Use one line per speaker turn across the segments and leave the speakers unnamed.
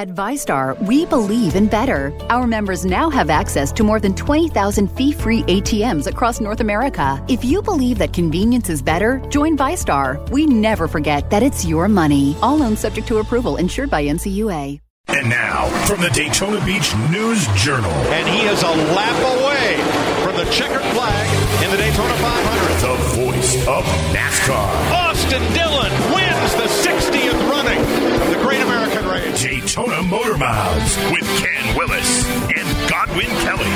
At VyStar, we believe in better. Our members now have access to more than 20,000 fee free ATMs across North America. If you believe that convenience is better, join VyStar. We never forget that it's your money. All loans subject to approval, insured by NCUA.
And now, from the Daytona Beach News Journal.
And he is a lap away from the checkered flag in the Daytona 500.
The voice of NASCAR.
Austin Dillon wins the 60th running
Daytona Motor Miles with Ken Willis and Godwin Kelly.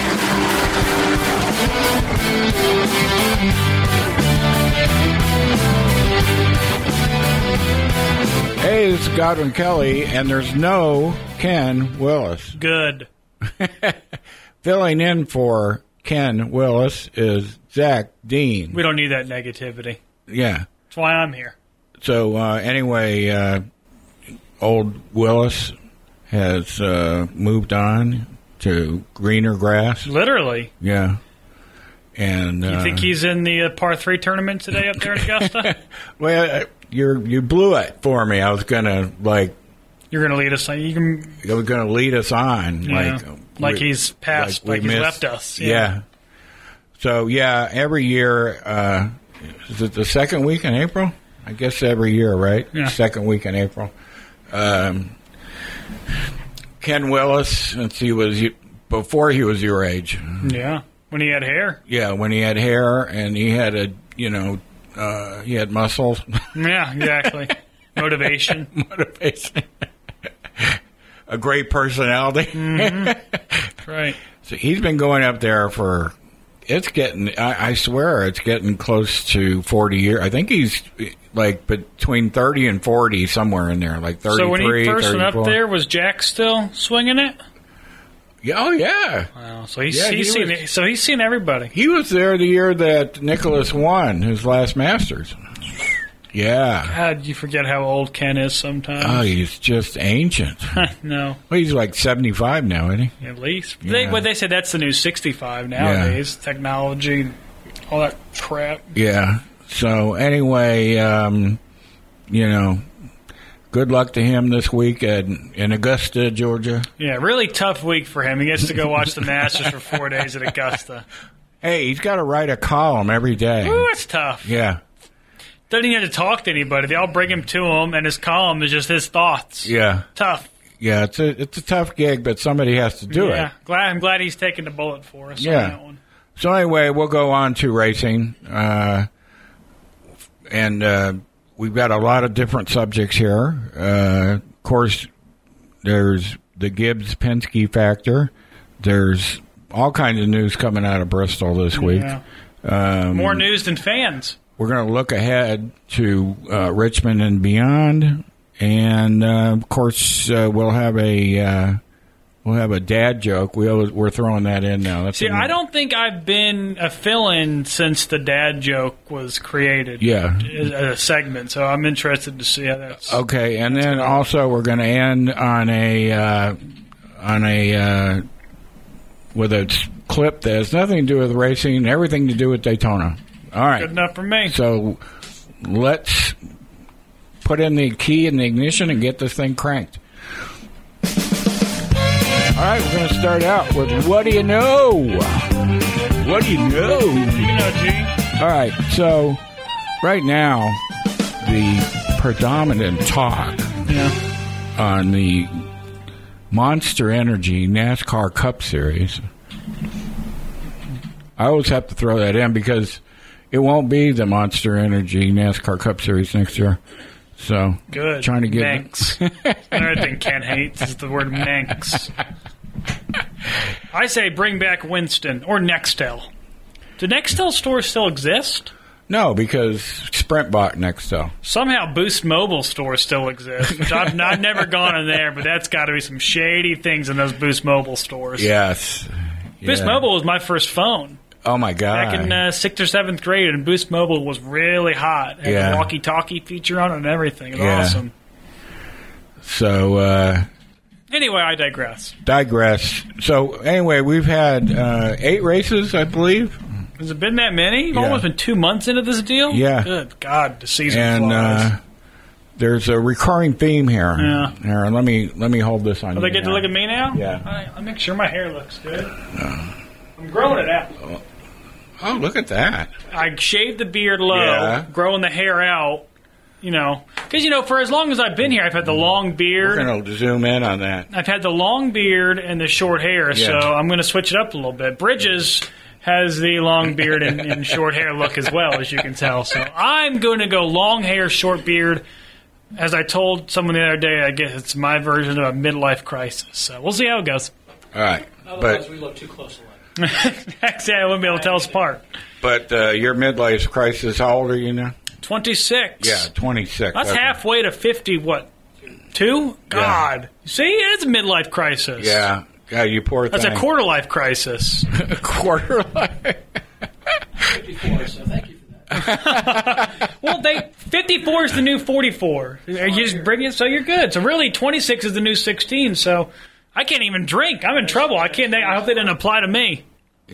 Hey, it's Godwin Kelly, and there's no Ken Willis.
Good.
Filling in for Ken Willis is Zach Dean.
We don't need that negativity.
Yeah.
That's why I'm here.
So uh, anyway, uh, old Willis has uh, moved on to greener grass.
Literally.
Yeah. And
You
uh,
think he's in the uh, par three tournament today up there in Augusta?
well, uh, you you blew it for me. I was gonna like
You're going to lead us. You can,
was gonna lead us on
yeah,
like
like,
we-
he's passed,
we
like, he's
missed-
left us.
Yeah. So yeah, every year uh, is it the second week in April? I guess every year, right?
Yeah.
Second week in April. Um, Ken Willis, since he was before he was your age,
Yeah. When he had hair.
yeah, when he had hair and he had a you know uh, he had muscles,
Yeah, exactly. Motivation.
motivation, a great personality.
Right.
So he's been going up there for. It's getting. I, I swear, it's getting close to forty years. I think he's like between thirty and forty, somewhere in there, like thirty-three.
So when he first went up there, was Jack still swinging it?
Yeah, oh yeah,
Wow. So he's,
Yeah,
he's
he
seen
was-
So he's seen everybody.
he was there the year that Nicklaus won his last Masters. Yeah.
God, you forget how old Ken is sometimes.
Oh, he's just ancient.
no,
Well, he's like seventy-five now, isn't he?
at least. They,
Yeah.
but they said that's the new 65 nowadays. Technology, all that crap.
Yeah. So anyway, um, you know, good luck to him this week at, in Augusta, Georgia.
Yeah, really tough week for him. He gets to go watch the Masters for four days at Augusta.
Hey, he's got to write a column every day.
Ooh, it's tough.
Yeah,
Doesn't even have to talk to anybody. They all bring him to him, and his column is just his thoughts.
yeah,
Tough.
yeah. It's a it's a tough gig, but somebody has to do it.
yeah,
it.
glad I'm glad he's taking the bullet for us
Yeah.
on that one.
So anyway, we'll go on to racing, uh, and uh, we've got a lot of different subjects here. Uh, of course, there's the Gibbs Penske factor. There's all kinds of news coming out of Bristol this week.
Yeah.
Um,
More news than fans.
We're going to look ahead to uh, Richmond and beyond, and uh, of course uh, we'll have a uh, we'll have a dad joke. We always, we're throwing that in now. That's
See, I don't think I've been a fill-in since the dad joke was created.
Yeah.
as a segment. So I'm interested to see how that's.
Okay, and then also we're going to end on a uh, on a uh, with a clip that has nothing to do with racing everything to do with Daytona. All right.
Good enough for me.
So let's put in the key in the ignition and get this thing cranked. All right, we're going to start out with what do you know? What do you know?
You know, G.
All right, so right now, the predominant talk
Yeah.
on the Monster Energy NASCAR Cup Series. I always have to throw that in because it won't be the Monster Energy NASCAR Cup Series next year. So
Good.
trying to get
MENCS. Another thing Ken hates is the word MENCS. I say bring back Winston or Nextel. Do Nextel stores still exist?
no because Sprint bought Nextel.
Somehow Boost Mobile stores still exist, which I've, I've never gone in there, but that's got to be some shady things in those Boost Mobile stores.
Yes.
Boost Mobile was my first phone
Oh my god.
back in uh, sixth or seventh grade, and Boost Mobile was really hot. Had
Yeah.
a walkie-talkie feature on it and everything. It was
Yeah.
awesome.
so uh,
Anyway, I digress.
digress. So anyway, we've had uh, eight races, I believe.
Has it been that many?
Yeah.
almost been two months into this deal.
Yeah.
Good God, the season
and
flies.
uh, there's a recurring theme here.
Yeah.
Here, let me let me hold this on.
Oh, they get to look at me now?
Yeah.
All right, I'll make sure my hair looks good. I'm growing it out.
Oh, look at that.
I shaved the beard low,
Yeah.
growing the hair out. You know, because you know, for as long as I've been here, I've had the mm. long
We're
beard.
going to zoom in on that.
I've had the long beard and the short hair,
Yeah.
so I'm going to switch it up a little bit. Bridges has the long beard and, and short hair look as well, as you can tell. So I'm going to go long hair, short beard. As I told someone the other day, I guess it's my version of a midlife crisis. So we'll see how it goes.
All right, but
we look too close alike. Actually, I wouldn't be able to tell us apart.
but uh, your midlife crisis. How old are you now?
26.
Yeah, 26.
That's
Okay.
halfway to 50, what? Two? God. See, it's a midlife crisis.
Yeah, God, you poor
That's
thing.
a quarter life crisis.
a quarter life. 54, so thank you.
well, they 54 is the new 44. You just bring it, so you're good. So really, 26 is the new 16. So I can't even drink. I'm in trouble. I can't. I hope they didn't apply to me.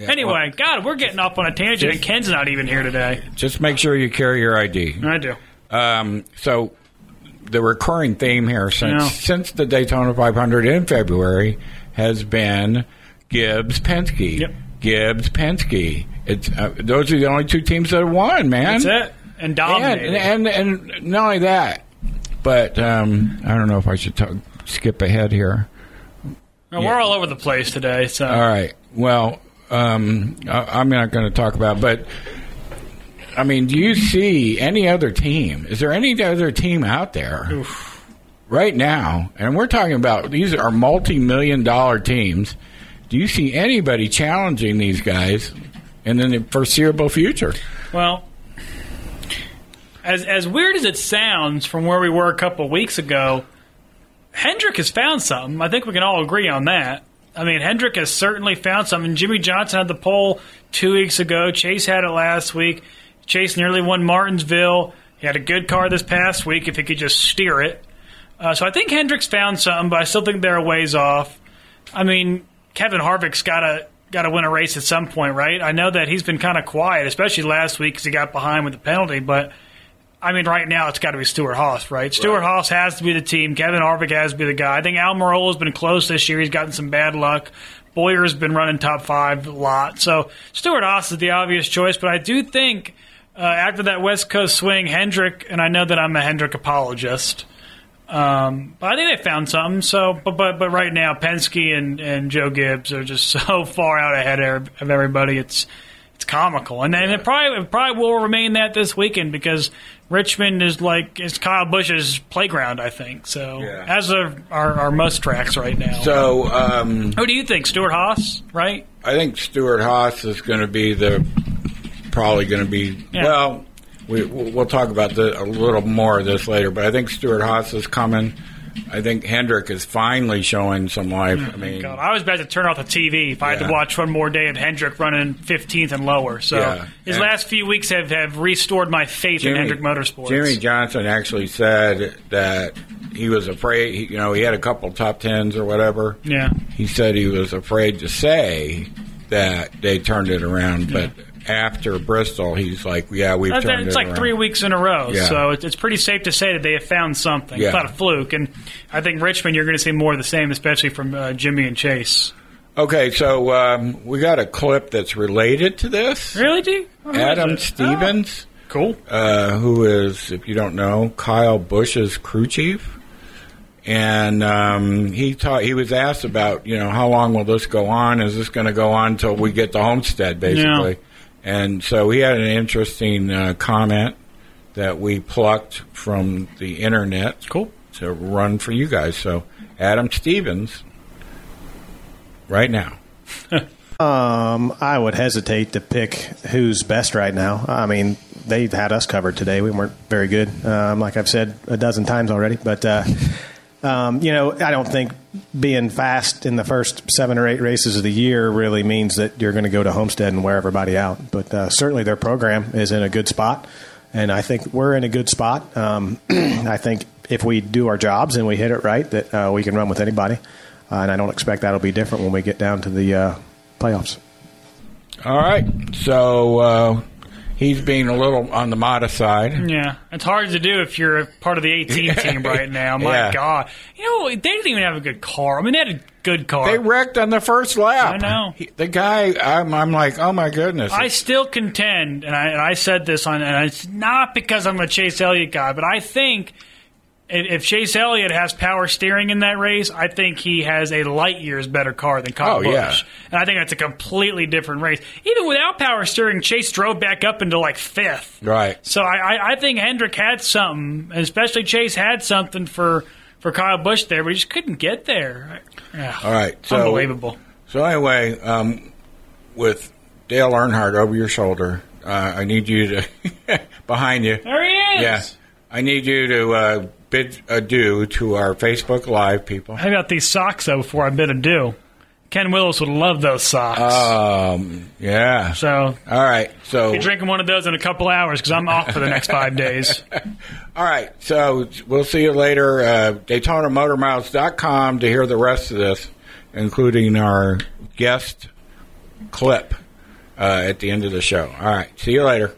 anyway, God, we're getting off on a tangent, and Ken's not even here today.
Just make sure you carry your ID.
I do.
Um, so the recurring theme here since
Yeah.
since the Daytona 500 in February has been Gibbs Penske.
Yep.
Gibbs Penske. It's uh, those are the only two teams that have won, man.
That's it. And
And,
dominated.
and and not only that, but um, I don't know if I should talk, skip ahead here.
No, We're all over the place today. So
All right. Well, um, I, I'm not going to talk about, but I mean, do you see any other team? Is there any other team out there right now? And we're talking about these are multi-million dollar teams. Do you see anybody challenging these guys in the foreseeable future?
Well, as as weird as it sounds from where we were a couple of weeks ago, Hendrick has found something. I think we can all agree on that. I mean, Hendrick has certainly found something. Jimmie Johnson had the pole two weeks ago. Chase had it last week. Chase nearly won Martinsville. He had a good car this past week if he could just steer it. Uh, so I think Hendrick's found something, but I still think they're a ways off. I mean, Kevin Harvick's got to got to win a race at some point, right? I know that he's been kind of quiet, especially last week because he got behind with the penalty. But I mean, right now it's got to be Stewart-Haas, right? Stewart-Haas has to be the team. Kevin Harvick has to be the guy. I think Al Almirola's been close this year. He's gotten some bad luck. Bowyer's been running top five a lot. So Stewart-Haas is the obvious choice. But I do think uh, after that West Coast swing, Hendrick, and I know that I'm a Hendrick apologist. Um, but I think they found something. So, but but but right now, Penske and, and Joe Gibbs are just so far out ahead of everybody. It's it's comical, and and it probably it probably will remain that this weekend because Richmond is like it's Kyle Busch's playground. I think so.
Yeah.
As are our, our most tracks right now.
So um,
who do you think, Stewart-Haas? Right?
I think Stewart-Haas is going to be the probably going to be
Yeah.
well. We, we'll talk about the, a little more of this later, but I think Stewart-Haas is coming. I think Hendrick is finally showing some life. Mm. I mean,
God, I was about to turn off the TV if I had
Yeah.
to watch one more day of Hendrick running 15th and lower. So
Yeah.
his
And-
last few weeks have, have restored my faith in Hendrick Motorsports.
Jimmie Johnson actually said that he was afraid. You know, he had a couple top tens or whatever.
Yeah.
He said he was afraid to say that they turned it around, but after Bristol, he's like, "Yeah, we've
That's-
turned
It's
it
like
around."
three weeks in a row,
Yeah.
so it's, pretty safe to say that they have found something.
Yeah.
It's not a fluke, and I think Richmond, you're going to see more of the same, especially from uh, Jimmie and Chase.
Okay, so um, we got a clip that's related to this.
Really, D? Oh,
Adam? Stevens,
Oh, cool.
uh, who is, if you don't know, Kyle Busch's crew chief, and um, he taught. He was asked about, you know, how long will this go on? Is this going to go on until we get to Homestead, basically? And so he had an interesting uh, comment that we plucked from the internet.
Cool.
To run for you guys. So Adam Stevens, right now.
Um, I would hesitate to pick who's best right now. I mean, they've had us covered today. We weren't very good, um, like I've said a dozen times already. But uh, um, you know, I don't think being fast in the first seven or eight races of the year really means that you're going to go to Homestead and wear everybody out. But uh, certainly, their program is in a good spot, and I think we're in a good spot. Um, I think if we do our jobs and we hit it right, that uh, we can run with anybody. Uh, and I don't expect that'll be different when we get down to the uh, playoffs.
All right. So uh, he's being a little on the modest side.
Yeah, it's hard to do if you're a part of the 18 team right now. My
Yeah.
God, you know they didn't even have a good car. I mean, they had a good car.
They wrecked on the first lap.
I know.
He- the guy, I'm, I'm like, oh my goodness.
I still contend, and I, and I said this on, and it's not because I'm a Chase Elliott guy, but I think if, if Chase Elliott has power steering in that race, I think he has a light years better car than Kyle
Oh,
Busch.
yeah.
And I think that's a completely different race. Even without power steering, Chase drove back up into like fifth.
right.
So I, I, I think Hendrick had something, especially Chase had something for, for Kyle Busch there, but he just couldn't get there. Yeah.
All right. So,
Unbelievable.
So anyway, um, with Dale Earnhardt over your shoulder, uh, I need you to behind you.
There he is.
Yeah, I need you to uh, bid adieu to our Facebook Live people.
I got these socks though before I bid adieu. Ken Willis would love those socks.
Um, yeah.
so
All right. So
be drinking one of those in a couple hours because I'm off for the next five days.
all right. So we'll see you later. Uh, DaytonaMotorMiles.com to hear the rest of this, including our guest clip uh, at the end of the show. All right. See you later.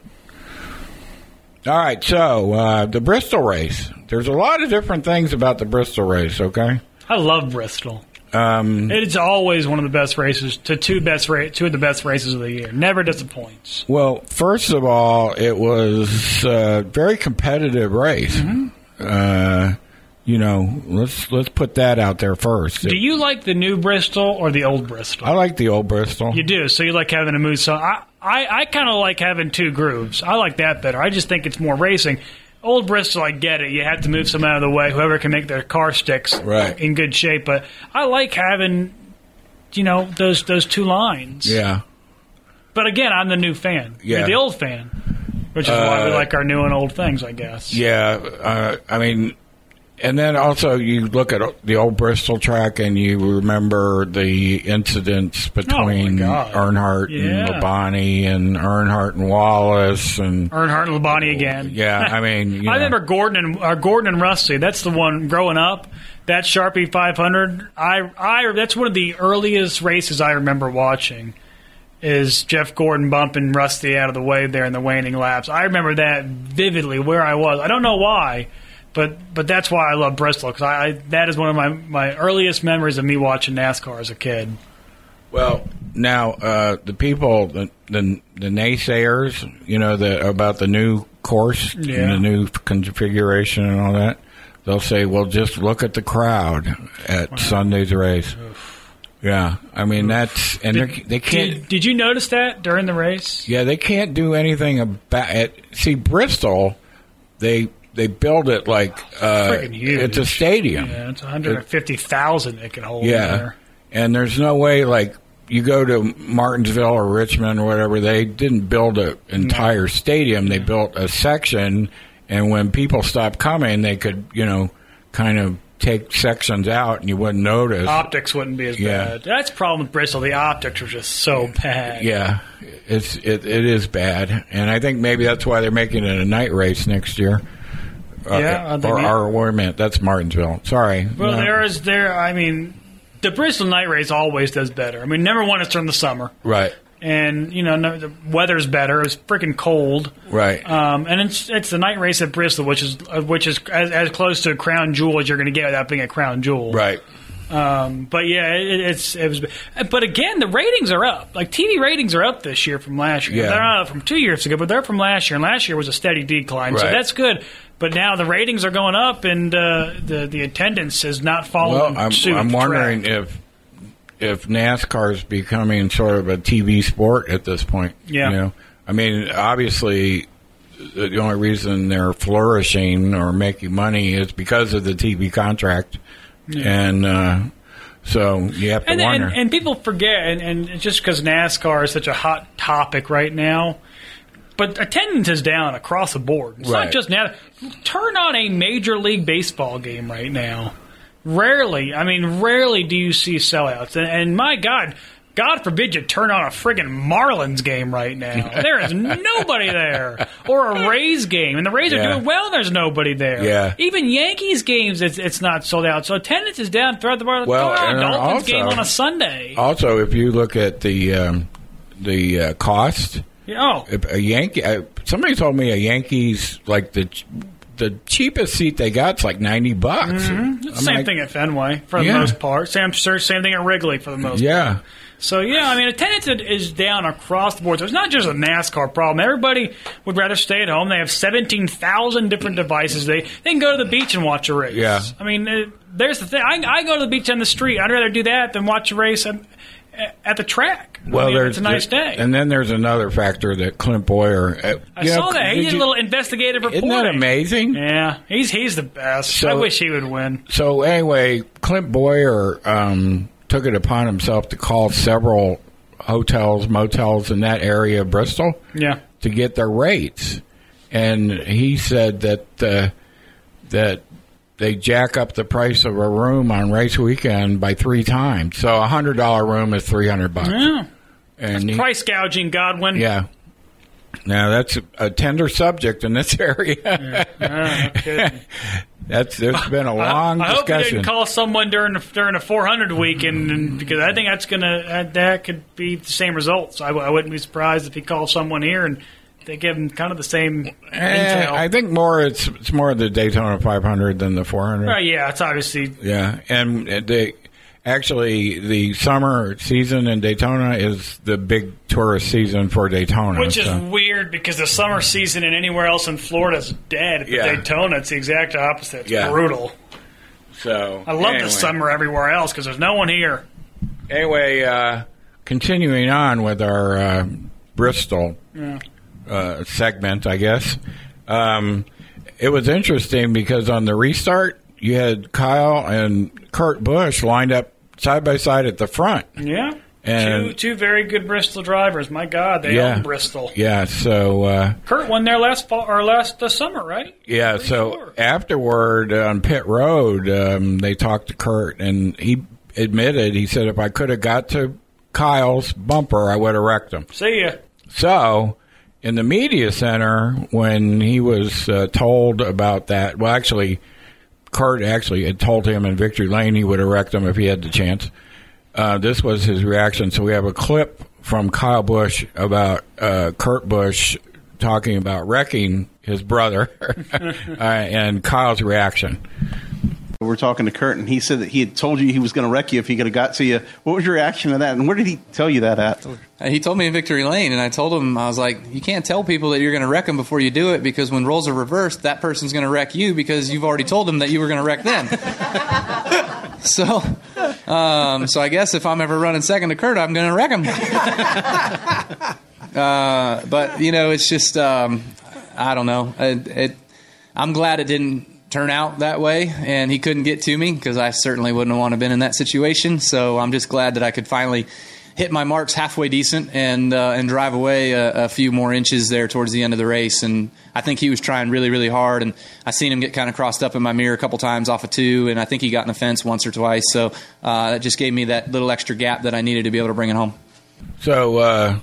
All right. So uh, the Bristol race. There's a lot of different things about the Bristol race. Okay.
I love Bristol.
Um,
It's always one of the best races. To two best ra- two of the best races of the year. Never disappoints.
Well, first of all, it was a very competitive race.
Mm-hmm.
Uh, you know, let's let's put that out there first.
Do you like the new Bristol or the old Bristol?
I like the old Bristol.
You do. So you like having a moose. So I, I, I kind of like having two grooves. I like that better. I just think it's more racing. Old Bristol, I get it. You have to move some out of the way. Whoever can make their car sticks
Right.
in good shape. But I like having, you know, those those two lines.
Yeah,
But again, I'm the new fan.
Yeah.
You're the old fan, which is why we
Uh,
like our new and old things, I guess.
yeah. Uh, I mean, and then also you look at the old Bristol track and you remember the incidents between
Oh,
Earnhardt
Yeah.
and Labonte and Earnhardt and Wallace and
Earnhardt and Labonte again.
yeah. I mean, you
I remember Gordon and uh, Gordon and Rusty. That's the one growing up. That Sharpie 500. I I that's one of the earliest races I remember watching. Is Jeff Gordon bumping Rusty out of the way there in the waning laps? I remember that vividly where I was. I don't know why, but but that's why I love Bristol because I, I that is one of my my earliest memories of me watching NASCAR as a kid.
Well, now uh, the people, the, the the naysayers, you know, the about the new course
Yeah.
and the new configuration and all that, they'll say, "Well, just look at the crowd at Sunday's race." Yeah, I mean that's and they're- they can't.
Did, did you notice that during the race?
yeah, they can't do anything about it. See, Bristol, they they build it like uh, it's a stadium.
Yeah, it's 150,000 it can hold.
Yeah,
there.
and there's no way like you go to Martinsville or Richmond or whatever. They didn't build an entire stadium. They built a section, and when people stopped coming, they could you know kind of take sections out, and you wouldn't notice.
optics wouldn't be as
Yeah.
bad. That's the problem with Bristol. The optics are just so bad.
yeah, it's it, it is bad, and I think maybe that's why they're making it a night race next year. Uh,
Yeah,
or, or wait a minute, that's Martinsville. Sorry.
Well,
No.
there is there. I mean, the Bristol night race always does better. I mean, number one, it's during the summer,
right,
and you know no, the weather's better. It's freaking cold.
right.
Um, and it's it's the night race at Bristol, which is uh, which is as, as close to a crown jewel as you're going to get without being a crown jewel.
right.
Um, but yeah, it, it's it was. But again, the ratings are up. Like TV ratings are up this year from last year.
Yeah.
They're not up from two years ago, but they're from last year. And last year was a steady decline, so that's good. But now the ratings are going up, and uh, the the attendance is not following
Well, I'm,
suit.
I'm wondering
track.
if if NASCAR is becoming sort of a TV sport at this point.
Yeah.
You know, I mean, obviously, the only reason they're flourishing or making money is because of the TV contract, and uh, so you have to
and,
wonder.
and, and people forget, and, and just because NASCAR is such a hot topic right now, but attendance is down across the board. It's
Right.
not just now. Turn on a Major League Baseball game right now. Rarely, I mean, rarely do you see sellouts. And, and my God, God forbid you turn on a friggin' Marlins game right now. There is nobody there. Or a Rays game. And the Rays
Yeah.
are doing well, and there's nobody there.
Yeah.
Even Yankees games, it's, it's not sold out. So attendance is down throughout the bar.
Well, and
Dolphins
also-
game on a Sunday.
also, if you look at the um, the uh, cost
Yeah, Oh,
A Yankee. Uh, somebody told me a Yankees like the the cheapest seat they got is like ninety bucks. I'm
same
like,
thing at Fenway for the
Yeah.
most part. Same same thing at Wrigley for the most. part.
Yeah.
So yeah, I mean, attendance is down across the board. So it's not just a NASCAR problem. Everybody would rather stay at home. They have seventeen thousand different devices. They they can go to the beach and watch a race.
Yeah.
I mean, uh, there's the thing. I, I go to the beach on the street. I'd rather do that than watch a race at the track.
Well,
I mean,
there's
it's a nice day.
and then there's another factor that Clint Bowyer. Uh,
I
you know,
saw that. He
did
did a little investigative reporting.
Isn't that amazing?
Yeah, he's he's the best.
So-
I wish he would win.
So anyway, Clint Bowyer um, took it upon himself to call several hotels, motels in that area of Bristol
Yeah.
to get their rates, and he said that uh, that they jack up the price of a room on race weekend by three times. So a hundred dollar room is three hundred bucks.
Yeah.
And he-
Price gouging, Godwin.
yeah. Now that's a tender subject in this area.
Ah, no
that's there's been a long
I, I hope you didn't call someone during the, during a 400 weekend, and, because I think that's gonna that, that could be the same results. I wouldn't be surprised if he called someone here and they give them kind of the same
Eh. I think more it's it's more the Daytona 500 than the 400.
Right, yeah, it's obviously
Yeah, and they actually the summer season in Daytona is the big tourist season for Daytona.
which is weird because the summer season and anywhere else in Florida is dead. But
Yeah.
Daytona, it's the exact opposite. It's
Yeah.
brutal.
so.
I love
anyway.
the summer everywhere else because there's no one here.
Anyway, uh, continuing on with our uh, Bristol uh, segment, I guess. Um, it was interesting because on the restart, you had Kyle and Kurt Busch lined up side by side at the front.
Yeah.
And-
two two very good Bristol drivers. My God, they
Yeah.
own Bristol.
Yeah, so uh,
Kurt won there last fall or last uh, summer, right?
yeah,
Pretty
so
sure.
afterward on pit road, um, they talked to Kurt, and he admitted he said if I could have got to Kyle's bumper, I would have wrecked him.
See ya.
So, in the media center, when he was uh, told about that, well, actually, Kurt actually had told him in Victory Lane he would wrecked him if he had the chance. Uh, this was his reaction. So we have a clip from Kyle Busch about uh, Kurt Busch talking about wrecking his brother uh, and Kyle's reaction.
We're talking to Kurt, and he said that he had told you he was going to wreck you if he could have got to you. What was your reaction to that, and where did he tell you that at?
Uh, He told me in Victory Lane, and I told him, I was like, you can't tell people that you're going to wreck them before you do it because when roles are reversed, that person's going to wreck you because you've already told them that you were going to wreck them. so, um, so I guess if I'm ever running second to Kurt, I'm going to wreck him. uh, but, you know, it's just, um, I don't know. It, it, I'm glad it didn't turn out that way and he couldn't get to me because I certainly wouldn't want to have been in that situation. So I'm just glad that I could finally hit my marks halfway decent and uh, and drive away a, a few more inches there towards the end of the race. And I think he was trying really really hard. And I seen him get kind of crossed up in my mirror a couple times off of two, and I think he got in the fence once or twice. So uh, that just gave me that little extra gap that I needed to be able to bring it home.
So, uh,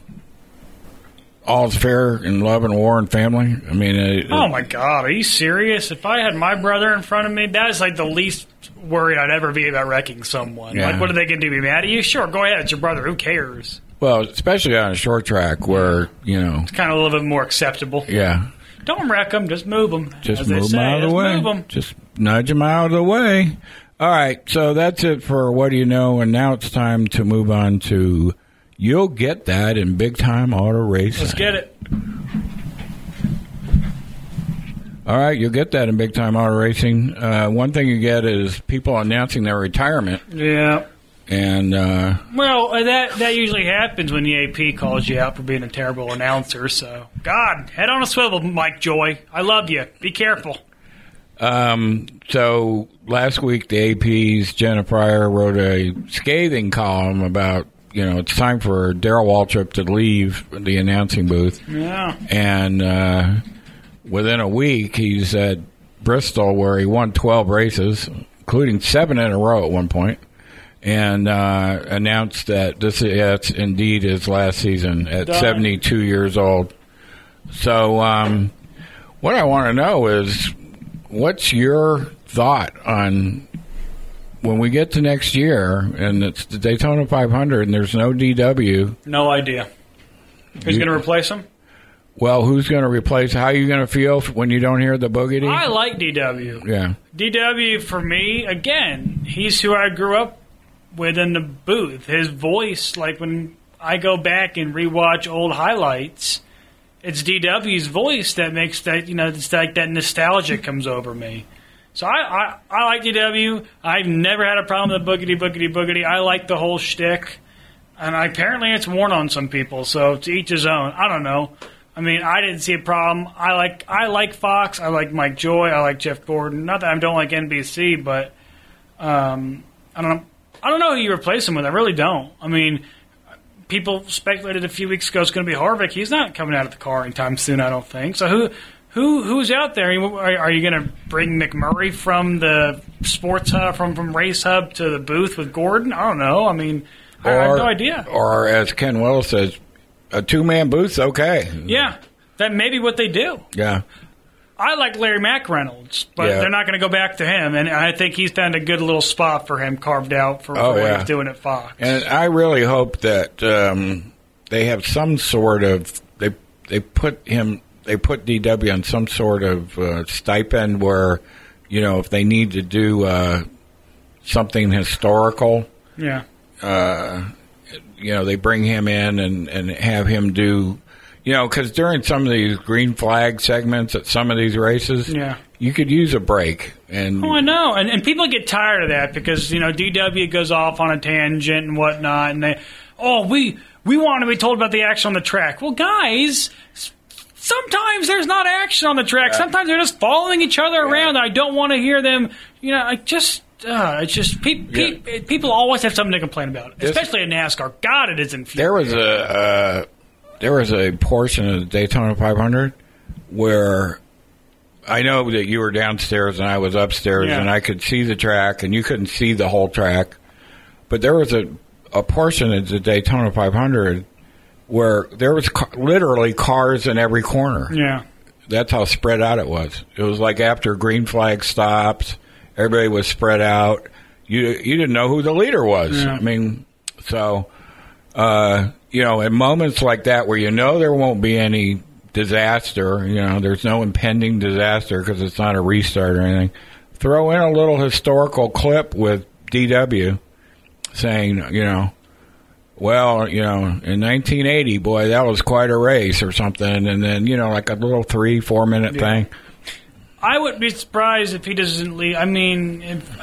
all's fair in love and war and family. I mean, uh,
Oh my God, are you serious? If I had my brother in front of me, that is like the least worried I'd ever be about wrecking someone.
Yeah.
Like, what are they going to do? Be mad at you? Sure, go ahead. It's your brother. Who cares?
well, especially on a short track where you know, it's
Kind of a little bit more acceptable.
yeah.
Don't wreck them. Just move them.
Just move
say.
them out of the
Just
way. Just nudge them out of the way. All right, so that's it for what do you know, and now it's time to move on to you'll get that in big time auto racing.
Let's get it.
All right, you'll get that in big time auto racing. Uh, one thing you get is people announcing their retirement,
Yeah.
and uh,
Well, uh, that that usually happens when the AP calls you out for being a terrible announcer. So, God, head on a swivel, Mike Joy. I love you. Be careful.
Um, so last week, the AP's Jenna Fryer wrote a scathing column about you know it's time for Darrell Waltrip to leave the announcing booth,
Yeah.
and uh, within a week he's at Bristol where he won twelve races, including seven in a row at one point, and uh, announced that this is indeed his last season at
Done.
seventy two years old. So um, what I want to know is what's your thought on when we get to next year and it's the Daytona 500 and there's no DW?
No idea. Who's going to replace him?
Well, who's going to replace? How are you going to feel when you don't hear the boogity?
I like DW.
yeah.
DW for me, again, he's who I grew up with in the booth. His voice, like when I go back and rewatch old highlights, it's DW's voice that makes that you know it's like that nostalgia comes over me. So I, I, I like DW. I've never had a problem with the boogity boogity boogity. I like the whole shtick, and I, apparently it's worn on some people. So to each his own. I don't know. I mean, I didn't see a problem. I like I like Fox. I like Mike Joy. I like Jeff Gordon. Not that I don't like NBC, but um, I don't know. I don't know who you replace him with. I really don't. I mean, people speculated a few weeks ago it's going to be Harvick. He's not coming out of the car anytime soon. I don't think. So who who who's out there? Are, are you going to bring McMurray from the sports hub from from race hub to the booth with Gordon? I don't know. I mean, I, I have no idea.
Or as Ken Willis says, a two man booth's okay.
Yeah, that may be what they do.
Yeah.
I like Larry McReynolds, but
Yeah.
they're not going to go back to him, and I think he's found a good little spot for him carved out for,
Oh,
for what
yeah.
he's doing at Fox.
And I really hope that um, they have some sort of they they put him they put DW on some sort of uh, stipend where you know if they need to do uh, something historical,
Yeah,
uh, you know they bring him in and and have him do. You know, because during some of these green flag segments at some of these races,
Yeah.
you could use a break. And
Oh, I know, and and people get tired of that because you know DW goes off on a tangent and whatnot, and they, oh, we we want to be told about the action on the track. Well, guys, sometimes there's not action on the track. Sometimes they're just following each other around. I don't want to hear them. You know, I just. Uh, it's just pe- pe- people always have something to complain about,
This-
especially in NASCAR. God, it is infuriating.
There was a uh, there was a portion of the Daytona 500 where I know that you were downstairs and I was upstairs,
Yeah.
and I could see the track, and you couldn't see the whole track. But there was a a portion of the Daytona 500 where there was ca- literally cars in every corner.
Yeah.
That's how spread out it was. It was like after green flag stops, everybody was spread out. You you didn't know who the leader was.
Yeah.
I mean, so uh, you know, in moments like that where you know there won't be any disaster, you know, there's no impending disaster because it's not a restart or anything. Throw in a little historical clip with DW saying, you know, well, you know, in 1980, boy, that was quite a race or something, and then you know, like a little three, four minute thing.
I wouldn't be surprised if he doesn't leave. I mean, if,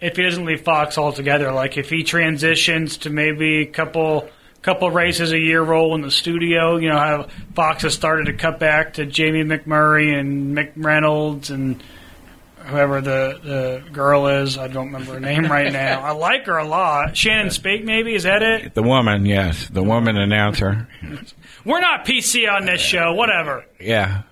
if he doesn't leave Fox altogether, like if he transitions to maybe a couple couple races a year role in the studio. You know how Fox has started to cut back to Jamie McMurray and McReynolds and whoever the, the girl is. I don't remember her name right now. I like her a lot. Shannon Spake, maybe is that it?
The woman, yes, the woman announcer,
We're not PC on this show. Whatever.
yeah.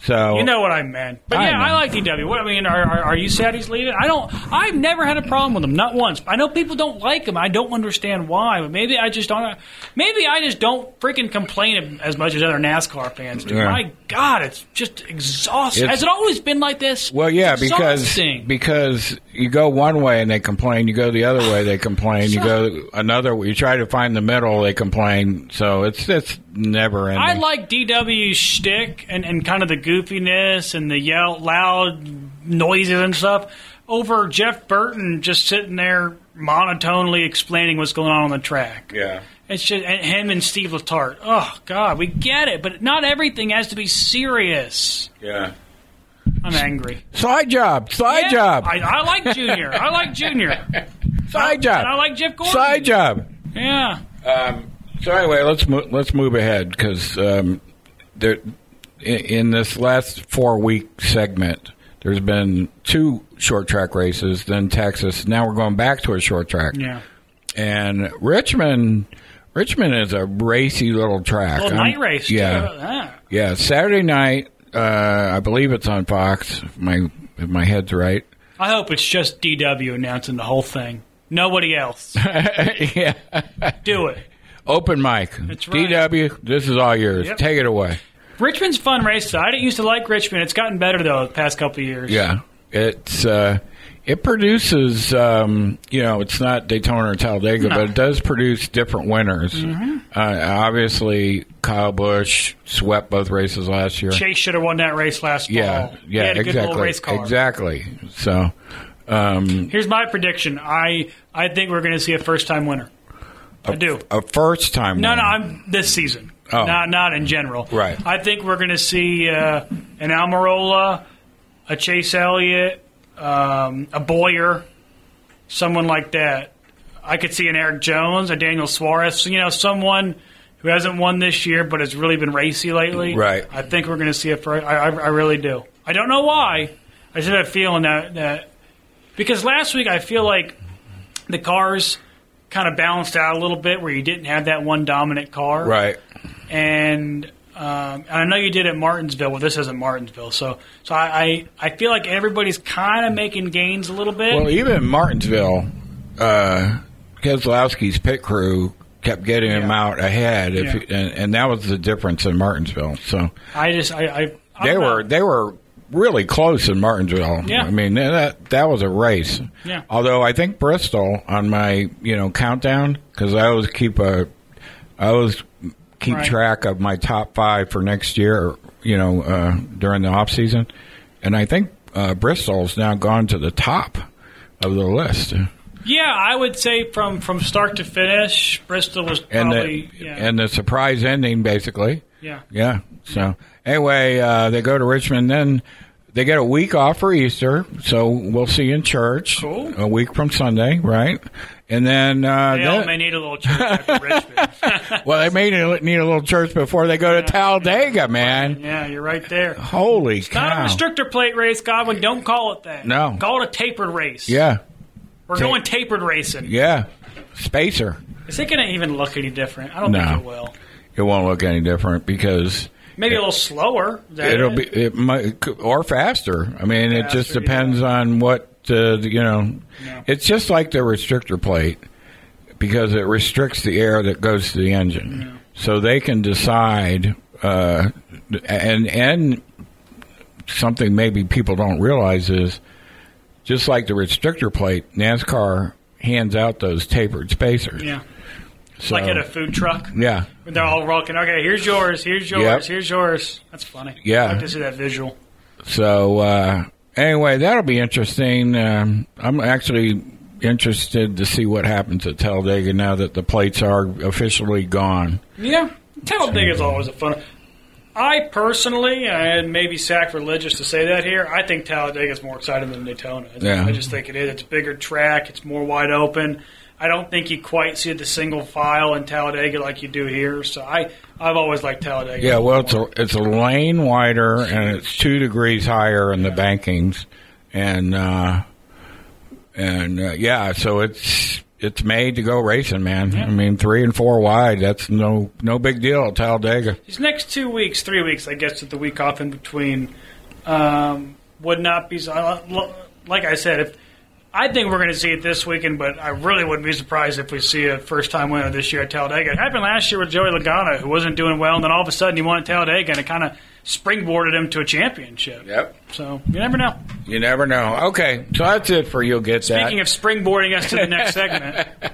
So
You know what I meant. But
I
yeah, I, like DW. What I mean, are, are, are you sad he's leaving? I don't. I've never had a problem with him, not once. I know people don't like him. I don't understand why. But maybe I just don't. Maybe I just don't freaking complain as much as other NASCAR fans do.
Yeah.
My God, it's just exhausting.
It's-
Has it always been like this?
Well, yeah, because because you go one way and they complain, you go the other way they complain, you go another way, you try to find the middle, they complain. So it's it's never ending.
I like DW's shtick and, and kind of the goofiness and the yell, loud noises and stuff over Jeff Burton just sitting there monotonely explaining what's going on on the track.
yeah.
It's just and him and Steve Letarte. Oh God, we get it, but not everything has to be serious.
Yeah.
I'm angry.
Side job, side
Yeah,
job,
I, I like Junior. I like Junior.
side job,
And I like Jeff Gordon.
side job.
Yeah.
Um, so anyway, let's mo- let's move ahead because um, there in, in this last four week segment, there's been two short track races, then Texas. Now we're going back to a short track,
Yeah.
and Richmond. Richmond is a racy little track.
Little night race.
Yeah,
Too. Ah.
yeah. Saturday night, uh, I believe it's on Fox. If my if my head's right.
I hope it's just DW announcing the whole thing. Nobody else.
yeah.
Do it.
Open mic.
That's right.
DW, this is all yours.
Yep.
Take it away.
Richmond's fun race. I didn't used to like Richmond. It's gotten better though the past couple of years.
Yeah, it's uh, It produces, um, you know, it's not Daytona or Talladega,
No.
but it does produce different winners.
Mhm.
Uh, obviously, Kyle Busch swept both races last year.
Chase should have won that race last
yeah,
fall.
yeah,
a good
exactly, exactly. So, um,
Here's my prediction. I I think we're going to see a first time winner. I do.
a first time.
No,
winner.
no, I'm this season.
Oh.
Not not in general.
Right.
I think we're going to see uh, an Almirola, a Chase Elliott, um, a Bowyer, someone like that. I could see an Erik Jones, a Daniel Suarez. You know, someone who hasn't won this year but has really been racy lately.
Right.
I think we're going to see it. For, I, I, I really do. I don't know why. I just have a feeling that that because last week I feel like the cars kind of balanced out a little bit where you didn't have that one dominant car.
Right.
And um, and I know you did at Martinsville. Well, this isn't Martinsville, so so I I, I feel like everybody's kind of making gains a little bit.
Well, even Martinsville, uh, Keselowski's pit crew kept getting him out ahead, if,
Yeah.
and, and that was the difference in Martinsville. So
I just I, I,
they
don't
were they were really close in Martinsville.
Yeah.
I mean that that was a race.
Yeah.
Although I think Bristol on my you know countdown because I always keep a I always keep
Right.
track of my top five for next year. You know uh, during the off season, and I think uh, Bristol's now gone to the top of the list.
Yeah, I would say from from start to finish, Bristol was
and
probably
the
yeah.
and the surprise ending basically.
Yeah.
Yeah. So anyway, uh, they go to Richmond. Then they get a week off for Easter, so we'll see you in church
Cool.
a week from Sunday, right? And then uh,
they
then-
may need a little church after Richmond.
well, they may need a little church before they go to Talladega, man.
yeah, you're right there.
Holy
It's not a restrictor plate race, Godwin. Don't call it that.
No.
Call it a tapered race.
Yeah,
We're
Ta-
going tapered racing.
yeah, spacer.
Is it going to even look any different? I don't
No.
think it will.
It won't look any different because
Maybe a little slower.
It'll
it?
be it might or faster. I mean, it just
Faster,
depends on what uh, you know.
Yeah.
It's just like the restrictor plate because it restricts the air that goes to the engine, so they can decide. Uh, and and something maybe people don't realize is just like the restrictor plate, NASCAR hands out those tapered spacers.
Yeah.
So,
like at a food truck.
yeah.
They're all rocking. Okay, here's yours. Here's yours.
Yep.
Here's yours. That's funny.
Yeah.
I like to see that visual.
So uh, anyway, that'll be interesting. Um, I'm actually interested to see what happens at Talladega now that the plates are officially gone.
Yeah, Talladega is always a fun. I personally, and maybe sacrilegious to say that here, I think Talladega is more exciting than Daytona.
Yeah.
I just think it is. It's a bigger track. It's more wide open. I don't think you quite see the single file in Talladega like you do here. So I, I've always liked Talladega.
Yeah, well, it's a it's a lane wider and it's two degrees higher in the bankings, and uh, and uh, yeah, so it's it's made to go racing, man. I mean, three and four wide, that's no no big deal at Talladega.
These next two weeks, three weeks, I guess, with the week off in between, um, would not be. so- Like I said, if I think we're going to see it this weekend, but I really wouldn't be surprised if we see a first-time winner this year at Talladega. It happened last year with Joey Logano, who wasn't doing well, and then all of a sudden he won at Talladega, and it kind of springboarded him to a championship.
Yep.
So you never know.
You never know. Okay, so that's it for you'll get that.
Speaking of springboarding us to the next segment,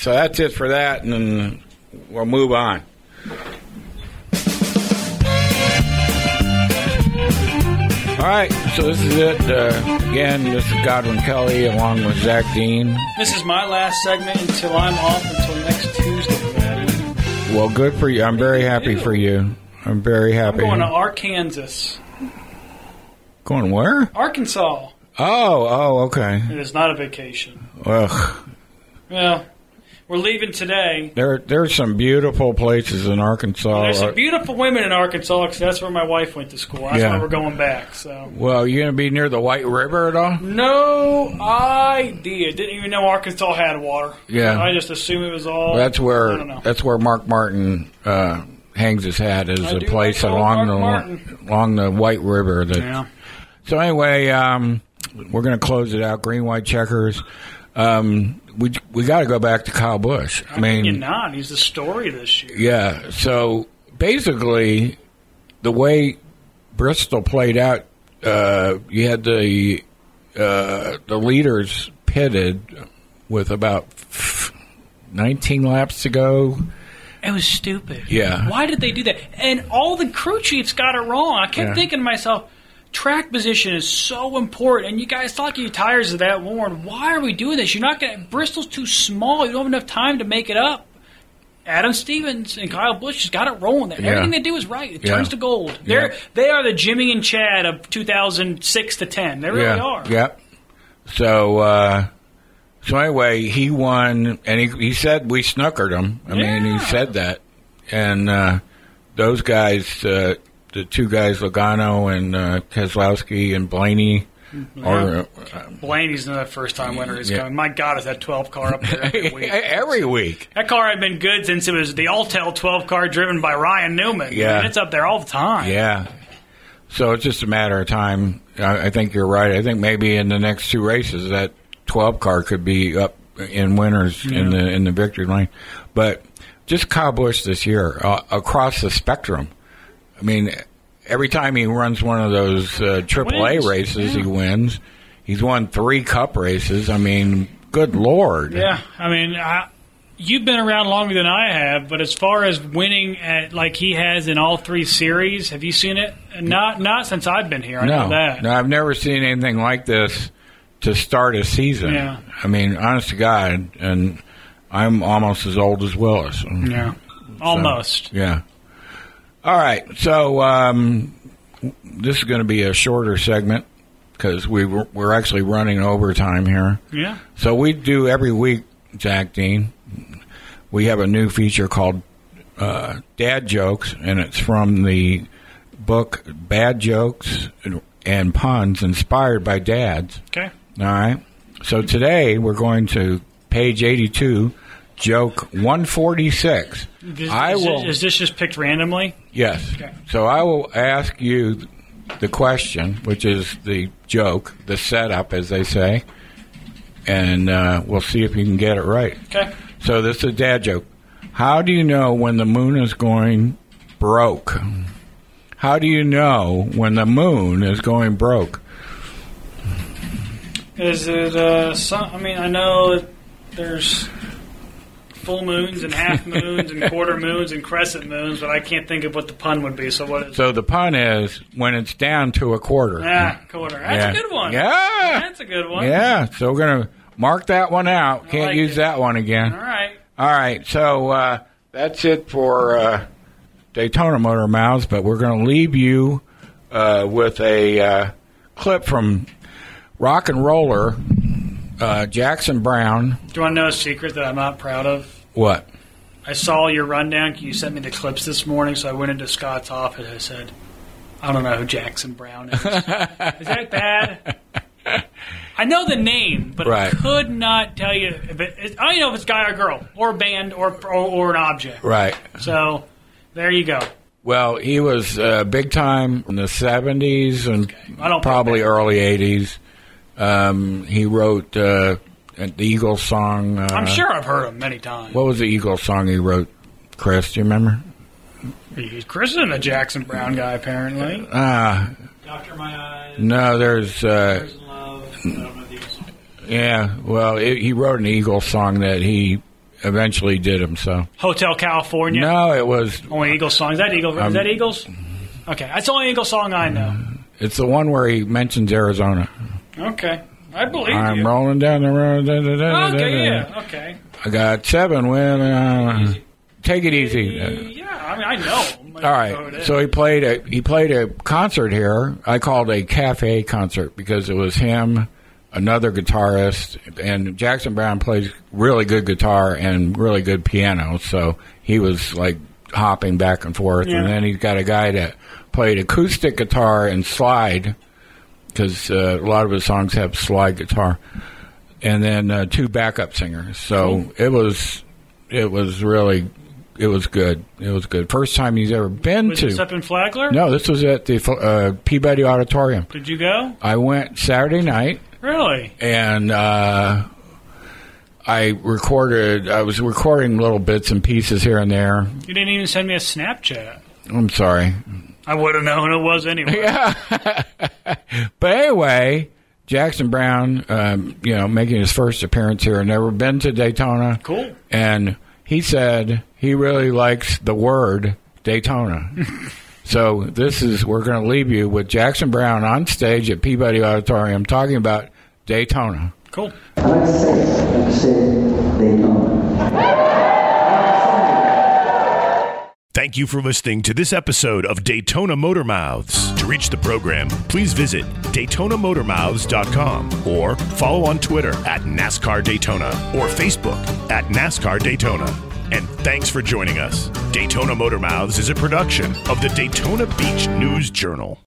So that's it for that, and then we'll move on. All right, so this is it. Uh, again, this is Godwin Kelly along with Zach Dean.
this is my last segment until I'm off until next Tuesday. man.
Well, good for you. I'm very happy for you. I'm very
I'm
happy.
going to Arkansas,
Going where?
Arkansas.
Oh, oh, okay.
It is not a vacation.
Ugh.
Well, we're leaving today.
There, there's some beautiful places in Arkansas.
There's some beautiful women in Arkansas because that's where my wife went to school. That's
Yeah.
why we're going back. So
well, you gonna be near the White River at all?
no idea. Didn't even know Arkansas had water.
Yeah.
I just assumed it was all.
That's
I
where
don't know.
that's where Mark Martin uh, hangs his hat. Is
I
a place
like
along the
Martin.
along the White River. That,
Yeah.
So anyway, um, we're going to close it out. Green white checkers. Um, we we got to go back to Kyle Busch. I mean,
You're not. He's the story this year.
yeah. So basically, the way Bristol played out, uh, you had the uh, the leaders pitted with about 19 laps to go.
It was stupid.
Yeah.
Why did they do that? And all the crew chiefs got it wrong. I kept
Yeah.
thinking to myself, track position is so important, and you guys thought your tires are that worn. Why are we doing this? You're not going. to Bristol's too small. You don't have enough time to make it up. Adam Stevens and Kyle Busch just got it rolling there.
Yeah.
Everything they do is right. It
Yeah.
turns to gold. They're
Yeah.
they are the Jimmie and Chad of 2006 to 10. They really are.
Yep. So, uh, so anyway, he won, and he, he said we snookered him. I mean, he said that. And uh, those guys, uh, the two guys, Logano and uh, Keselowski and Blaney, are uh,
Blaney's not a first time winner. He's
Yeah.
coming. My God, is that 12 car up there every week?
every week.
That car had been good since it was the Alltel 12 car driven by Ryan Newman.
Yeah.
I mean, it's up there all the time.
Yeah. So it's just a matter of time. I, I think you're right. I think maybe in the next two races that 12 car could be up in winners in the in the victory lane. But just Kyle Busch this year uh, across the spectrum. I mean, every time he runs one of those uh, AAA races,
Yeah.
he wins. He's won three Cup races. I mean, good lord.
Yeah, I mean, I, you've been around longer than I have, but as far as winning at like he has in all three series, have you seen it? Not not since I've been here. I
no,
know that.
no, I've never seen anything like this to start a season.
Yeah.
I mean, honest to God, and I'm almost as old as Willis.
Yeah, almost.
Yeah. All right, so um, this is going to be a shorter segment because we were, we're actually running overtime here.
Yeah.
So we do every week, Jack Dean. We have a new feature called uh, Dad Jokes, and it's from the book Bad Jokes and Puns Inspired by Dads.
Okay.
All right. So today we're going to page 82, joke 146.
This,
I
is,
will.
This, is this just picked randomly?
Yes.
Okay.
So I will ask you the question, which is the joke, the setup, as they say, and uh, we'll see if you can get it right.
Okay.
So this is a dad joke. How do you know when the moon is going broke? How do you know when the moon is going broke?
Is it? Uh, some, I mean, I know that there's full moons and half moons and quarter moons and crescent moons, but I can't think of what the pun would be. So what is?
So the pun is when it's down to a quarter.
Ah, quarter. That's
Yeah.
a good one.
Yeah.
That's a good one.
Yeah. So we're gonna mark that one out. Can't
like
use
it.
that one again.
All right.
All right, so uh, that's it for uh, Daytona Motor Mouths, but we're going to leave you uh, with a uh, clip from rock and roller uh, Jackson Browne.
Do you want to know a secret that I'm not proud of?
What?
I saw your rundown. You sent me the clips this morning, so I went into Scott's office. I said, I don't know who Jackson Browne is. is that bad? I know the name, but
Right.
I could not tell you if it, I don't know if it's guy or girl, or a band, or, or, or an object.
Right.
So there you go.
Well, he was uh, big time in the 70s and
I don't
probably early 80s. Um, he wrote uh, the Eagles song. Uh,
I'm sure I've heard him many times.
What was the Eagles song he wrote, Chris? Do you remember?
He's Chris isn't a Jackson Browne guy, apparently.
Ah,
Doctor My Eyes,
no, there's. Uh,
Love. I don't know the Eagles.
Yeah, well, it, he wrote an Eagles song that he eventually did himself. So.
Hotel California.
No, it was.
Only Eagles song. Is that Eagles?
Um,
is that Eagles? Okay, that's the only Eagles song I know.
It's the one where he mentions Arizona.
Okay, I believe
I'm
you.
rolling down the road. Da, da, da,
Okay, yeah, okay.
I got seven women. Uh, take it easy.
Yeah, I mean, I know. I
All right. So he played a he played a concert here. I called a cafe concert because it was him, another guitarist, and Jackson Browne plays really good guitar and really good piano. So he was like hopping back and forth,
Yeah.
and then he's got a guy that played acoustic guitar and slide because uh, a lot of his songs have slide guitar, and then uh, two backup singers. So it was it was really. It was good. It was good. First time he's ever been
was
to.
this up in Flagler?
No, this was at the uh, Peabody Auditorium.
Did you go?
I went Saturday night
Really?
and uh, I recorded. I was recording little bits and pieces here and there.
You didn't even send me a Snapchat.
I'm sorry,
I would have known it was anyway. Yeah.
but anyway, Jackson Browne, um, you know, making his first appearance here, never been to Daytona.
Cool.
And he said he really likes the word Daytona. so this is we're going to leave you with Jackson Browne on stage at Peabody Auditorium talking about Daytona.
Cool.
Thank you for listening to this episode of Daytona Motor Mouths. To reach the program, please visit DaytonaMotorMouths.com or follow on Twitter at NASCAR Daytona or Facebook at NASCAR Daytona. And thanks for joining us. Daytona Motor Mouths is a production of the Daytona Beach News Journal.